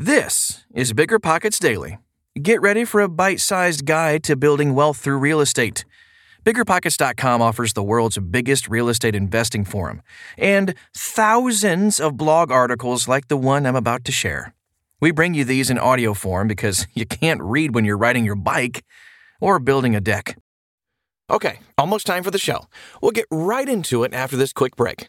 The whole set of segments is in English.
This is BiggerPockets Daily. Get ready for a bite sized guide to building wealth through real estate. BiggerPockets.com offers the world's biggest real estate investing forum and thousands of blog articles like the one I'm about to share. We bring you these in audio form because you can't read when you're riding your bike or building a deck. Okay, almost time for the show. We'll get right into it after this quick break.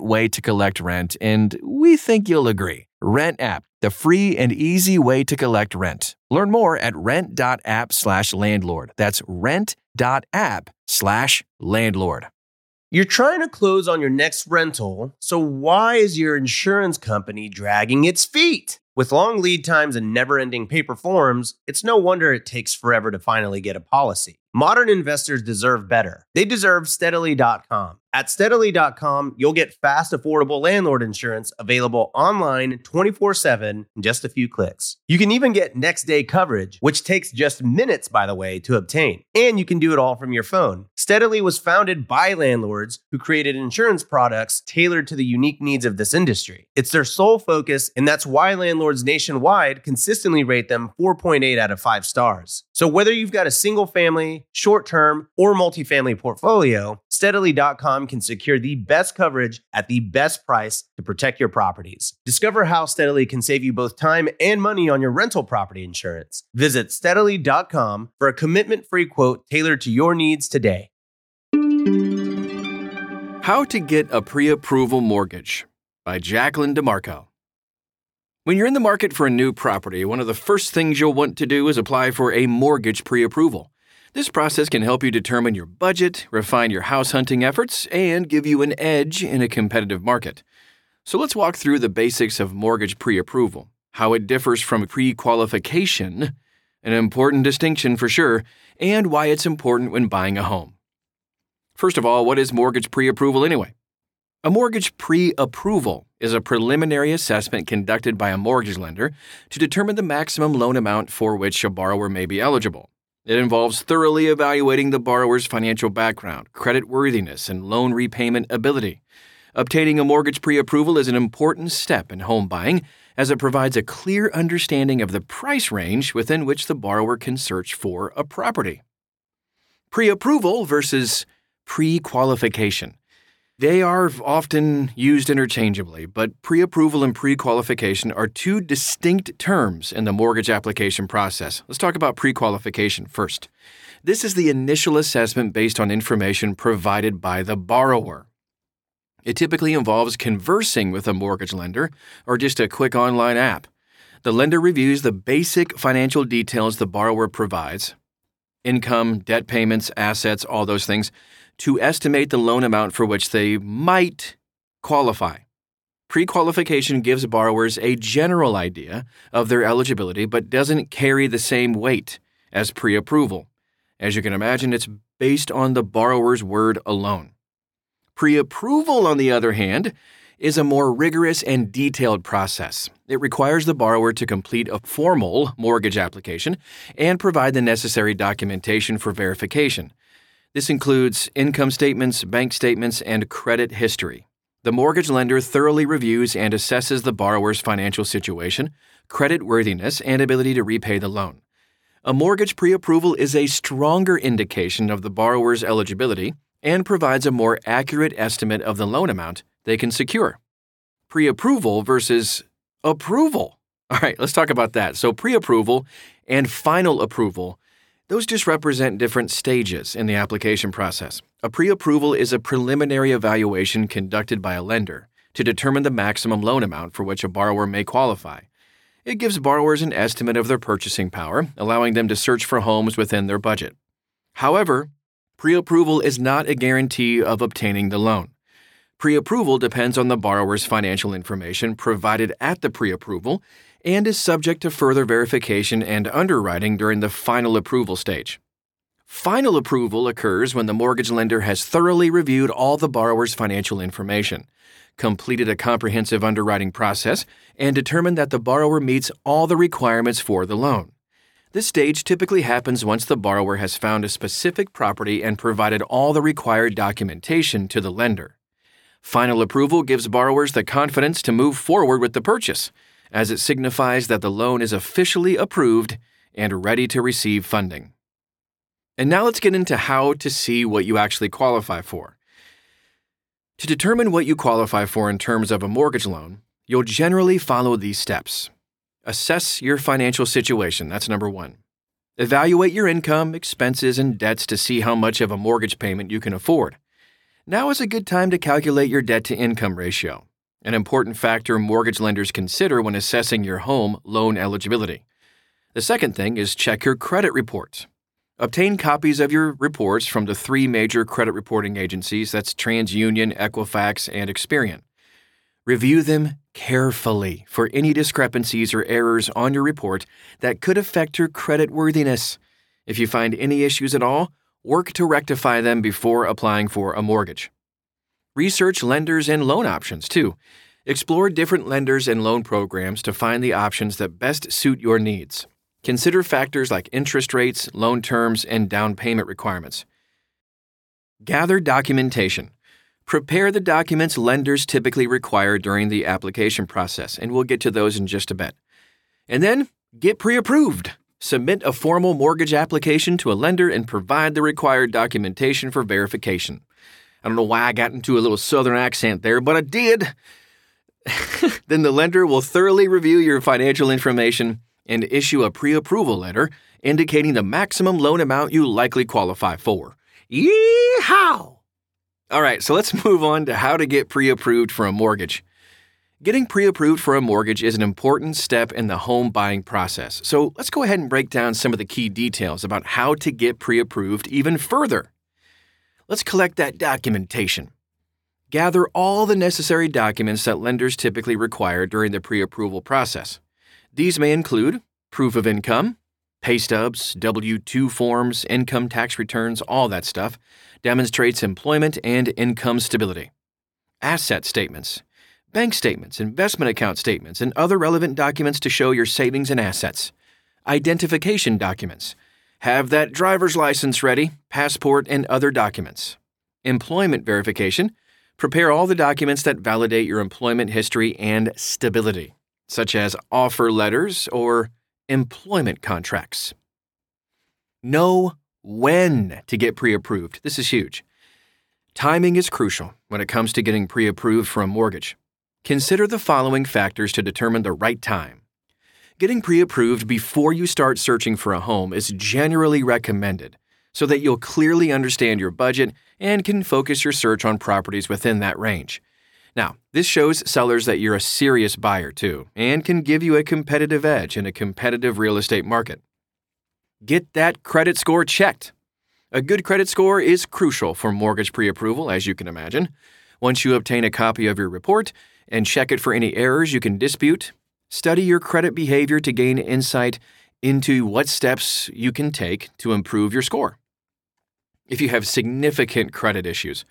way to collect rent, and we think you'll agree. Rent app, the free and easy way to collect rent. Learn more at rent.app slash landlord. That's rent.app slash landlord. You're trying to close on your next rental, so why is your insurance company dragging its feet? With long lead times and never ending paper forms, it's no wonder it takes forever to finally get a policy. Modern investors deserve better. They deserve steadily.com. At steadily.com, you'll get fast, affordable landlord insurance available online 24 7 in just a few clicks. You can even get next day coverage, which takes just minutes, by the way, to obtain. And you can do it all from your phone. Steadily was founded by landlords who created insurance products tailored to the unique needs of this industry. It's their sole focus, and that's why landlords nationwide consistently rate them 4.8 out of 5 stars. So whether you've got a single family, short term, or multifamily portfolio, steadily.com can secure the best coverage at the best price to protect your properties. Discover how Steadily can save you both time and money on your rental property insurance. Visit steadily.com for a commitment free quote tailored to your needs today. How to Get a Pre Approval Mortgage by Jacqueline DeMarco. When you're in the market for a new property, one of the first things you'll want to do is apply for a mortgage pre approval. This process can help you determine your budget, refine your house hunting efforts, and give you an edge in a competitive market. So let's walk through the basics of mortgage pre approval, how it differs from pre qualification, an important distinction for sure, and why it's important when buying a home. First of all, what is mortgage pre approval anyway? A mortgage pre approval is a preliminary assessment conducted by a mortgage lender to determine the maximum loan amount for which a borrower may be eligible. It involves thoroughly evaluating the borrower's financial background, credit worthiness, and loan repayment ability. Obtaining a mortgage pre approval is an important step in home buying as it provides a clear understanding of the price range within which the borrower can search for a property. Pre approval versus pre qualification. They are often used interchangeably, but pre approval and pre qualification are two distinct terms in the mortgage application process. Let's talk about pre qualification first. This is the initial assessment based on information provided by the borrower. It typically involves conversing with a mortgage lender or just a quick online app. The lender reviews the basic financial details the borrower provides income, debt payments, assets, all those things to estimate the loan amount for which they might qualify. Pre qualification gives borrowers a general idea of their eligibility but doesn't carry the same weight as pre approval. As you can imagine, it's based on the borrower's word alone. Pre approval, on the other hand, is a more rigorous and detailed process. It requires the borrower to complete a formal mortgage application and provide the necessary documentation for verification. This includes income statements, bank statements, and credit history. The mortgage lender thoroughly reviews and assesses the borrower's financial situation, credit worthiness, and ability to repay the loan. A mortgage pre approval is a stronger indication of the borrower's eligibility and provides a more accurate estimate of the loan amount they can secure. Pre approval versus approval. All right, let's talk about that. So, pre approval and final approval, those just represent different stages in the application process. A pre approval is a preliminary evaluation conducted by a lender to determine the maximum loan amount for which a borrower may qualify. It gives borrowers an estimate of their purchasing power, allowing them to search for homes within their budget. However, pre approval is not a guarantee of obtaining the loan. Pre approval depends on the borrower's financial information provided at the pre approval and is subject to further verification and underwriting during the final approval stage. Final approval occurs when the mortgage lender has thoroughly reviewed all the borrower's financial information, completed a comprehensive underwriting process, and determined that the borrower meets all the requirements for the loan. This stage typically happens once the borrower has found a specific property and provided all the required documentation to the lender. Final approval gives borrowers the confidence to move forward with the purchase, as it signifies that the loan is officially approved and ready to receive funding. And now let's get into how to see what you actually qualify for. To determine what you qualify for in terms of a mortgage loan, you'll generally follow these steps. Assess your financial situation, that's number one. Evaluate your income, expenses, and debts to see how much of a mortgage payment you can afford. Now is a good time to calculate your debt to income ratio, an important factor mortgage lenders consider when assessing your home loan eligibility. The second thing is check your credit reports. Obtain copies of your reports from the three major credit reporting agencies that's TransUnion, Equifax, and Experian. Review them carefully for any discrepancies or errors on your report that could affect your credit worthiness. If you find any issues at all, work to rectify them before applying for a mortgage. Research lenders and loan options, too. Explore different lenders and loan programs to find the options that best suit your needs. Consider factors like interest rates, loan terms, and down payment requirements. Gather documentation. Prepare the documents lenders typically require during the application process, and we'll get to those in just a bit. And then get pre approved. Submit a formal mortgage application to a lender and provide the required documentation for verification. I don't know why I got into a little southern accent there, but I did. then the lender will thoroughly review your financial information and issue a pre approval letter indicating the maximum loan amount you likely qualify for. Yeehaw! All right, so let's move on to how to get pre approved for a mortgage. Getting pre approved for a mortgage is an important step in the home buying process. So let's go ahead and break down some of the key details about how to get pre approved even further. Let's collect that documentation. Gather all the necessary documents that lenders typically require during the pre approval process. These may include proof of income, pay stubs, W 2 forms, income tax returns, all that stuff, demonstrates employment and income stability. Asset statements bank statements, investment account statements, and other relevant documents to show your savings and assets. Identification documents. Have that driver's license ready, passport, and other documents. Employment verification. Prepare all the documents that validate your employment history and stability, such as offer letters or employment contracts. Know when to get pre approved. This is huge. Timing is crucial when it comes to getting pre approved for a mortgage. Consider the following factors to determine the right time. Getting pre approved before you start searching for a home is generally recommended so that you'll clearly understand your budget and can focus your search on properties within that range. Now, this shows sellers that you're a serious buyer too and can give you a competitive edge in a competitive real estate market. Get that credit score checked. A good credit score is crucial for mortgage pre approval, as you can imagine. Once you obtain a copy of your report, and check it for any errors you can dispute. Study your credit behavior to gain insight into what steps you can take to improve your score. If you have significant credit issues,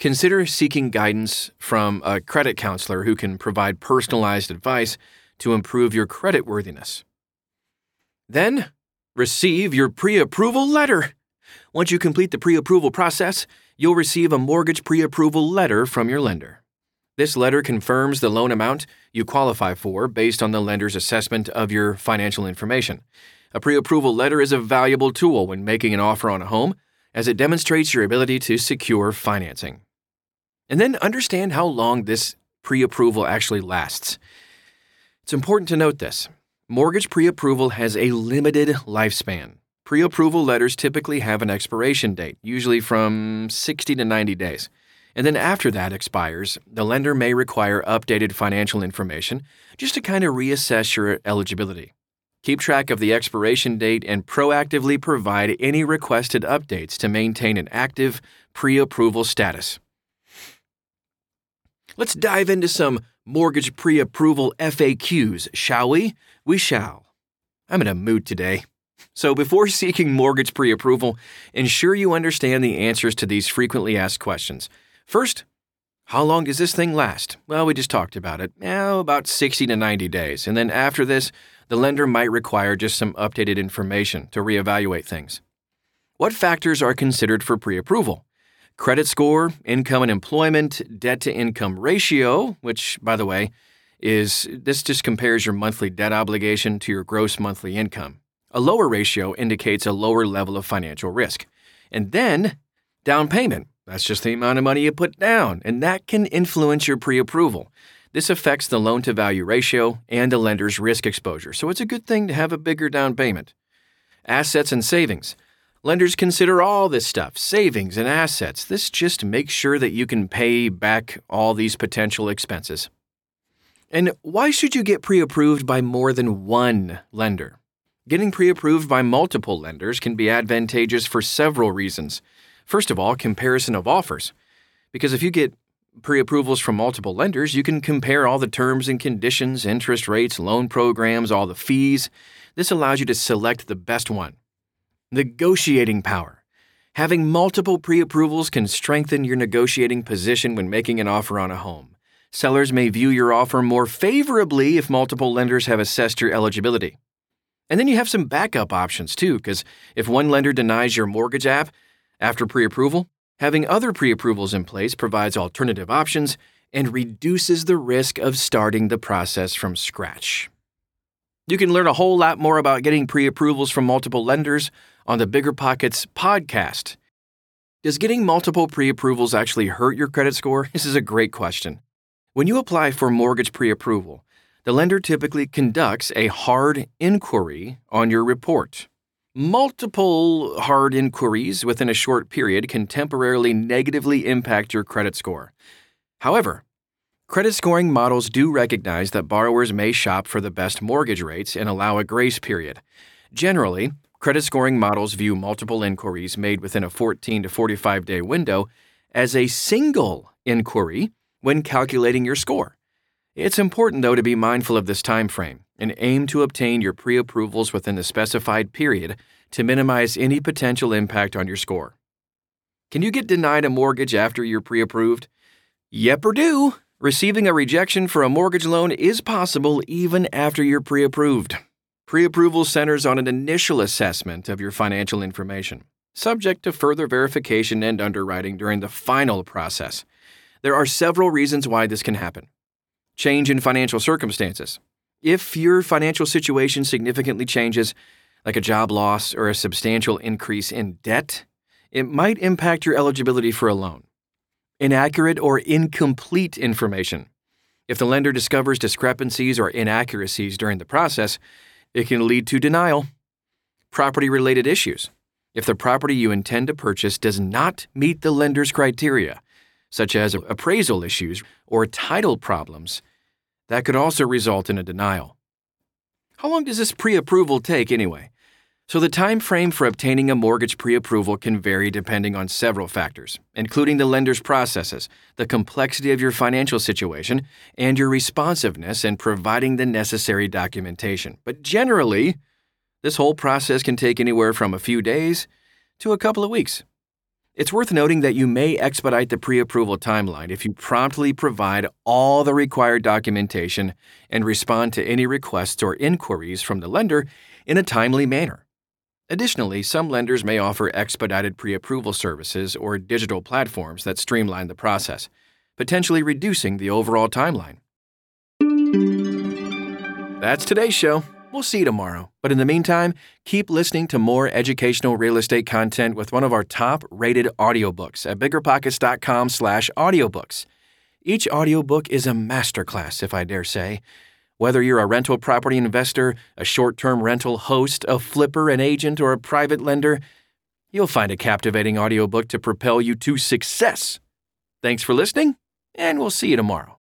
consider seeking guidance from a credit counselor who can provide personalized advice to improve your credit worthiness. Then, receive your pre approval letter. Once you complete the pre approval process, you'll receive a mortgage pre approval letter from your lender. This letter confirms the loan amount you qualify for based on the lender's assessment of your financial information. A pre approval letter is a valuable tool when making an offer on a home, as it demonstrates your ability to secure financing. And then understand how long this pre approval actually lasts. It's important to note this mortgage pre approval has a limited lifespan. Pre approval letters typically have an expiration date, usually from 60 to 90 days. And then after that expires, the lender may require updated financial information just to kind of reassess your eligibility. Keep track of the expiration date and proactively provide any requested updates to maintain an active pre approval status. Let's dive into some mortgage pre approval FAQs, shall we? We shall. I'm in a mood today. So, before seeking mortgage pre approval, ensure you understand the answers to these frequently asked questions. First, how long does this thing last? Well, we just talked about it. Eh, about 60 to 90 days. And then after this, the lender might require just some updated information to reevaluate things. What factors are considered for pre approval? Credit score, income and employment, debt to income ratio, which, by the way, is this just compares your monthly debt obligation to your gross monthly income. A lower ratio indicates a lower level of financial risk. And then, down payment. That's just the amount of money you put down, and that can influence your pre approval. This affects the loan to value ratio and the lender's risk exposure, so it's a good thing to have a bigger down payment. Assets and savings. Lenders consider all this stuff savings and assets. This just makes sure that you can pay back all these potential expenses. And why should you get pre approved by more than one lender? Getting pre approved by multiple lenders can be advantageous for several reasons. First of all, comparison of offers. Because if you get pre approvals from multiple lenders, you can compare all the terms and conditions, interest rates, loan programs, all the fees. This allows you to select the best one. Negotiating power. Having multiple pre approvals can strengthen your negotiating position when making an offer on a home. Sellers may view your offer more favorably if multiple lenders have assessed your eligibility. And then you have some backup options too, because if one lender denies your mortgage app, after pre approval, having other pre approvals in place provides alternative options and reduces the risk of starting the process from scratch. You can learn a whole lot more about getting pre approvals from multiple lenders on the BiggerPockets podcast. Does getting multiple pre approvals actually hurt your credit score? This is a great question. When you apply for mortgage pre approval, the lender typically conducts a hard inquiry on your report. Multiple hard inquiries within a short period can temporarily negatively impact your credit score. However, credit scoring models do recognize that borrowers may shop for the best mortgage rates and allow a grace period. Generally, credit scoring models view multiple inquiries made within a 14 to 45 day window as a single inquiry when calculating your score. It's important though to be mindful of this time frame and aim to obtain your pre approvals within the specified period to minimize any potential impact on your score. Can you get denied a mortgage after you're pre approved? Yep, or do. Receiving a rejection for a mortgage loan is possible even after you're pre approved. Pre approval centers on an initial assessment of your financial information, subject to further verification and underwriting during the final process. There are several reasons why this can happen. Change in financial circumstances. If your financial situation significantly changes, like a job loss or a substantial increase in debt, it might impact your eligibility for a loan. Inaccurate or incomplete information. If the lender discovers discrepancies or inaccuracies during the process, it can lead to denial. Property related issues. If the property you intend to purchase does not meet the lender's criteria, such as appraisal issues or title problems, that could also result in a denial. How long does this pre approval take anyway? So, the time frame for obtaining a mortgage pre approval can vary depending on several factors, including the lender's processes, the complexity of your financial situation, and your responsiveness in providing the necessary documentation. But generally, this whole process can take anywhere from a few days to a couple of weeks. It's worth noting that you may expedite the pre approval timeline if you promptly provide all the required documentation and respond to any requests or inquiries from the lender in a timely manner. Additionally, some lenders may offer expedited pre approval services or digital platforms that streamline the process, potentially reducing the overall timeline. That's today's show. We'll see you tomorrow. But in the meantime, keep listening to more educational real estate content with one of our top-rated audiobooks at biggerpockets.com slash audiobooks. Each audiobook is a masterclass, if I dare say. Whether you're a rental property investor, a short-term rental host, a flipper, an agent, or a private lender, you'll find a captivating audiobook to propel you to success. Thanks for listening, and we'll see you tomorrow.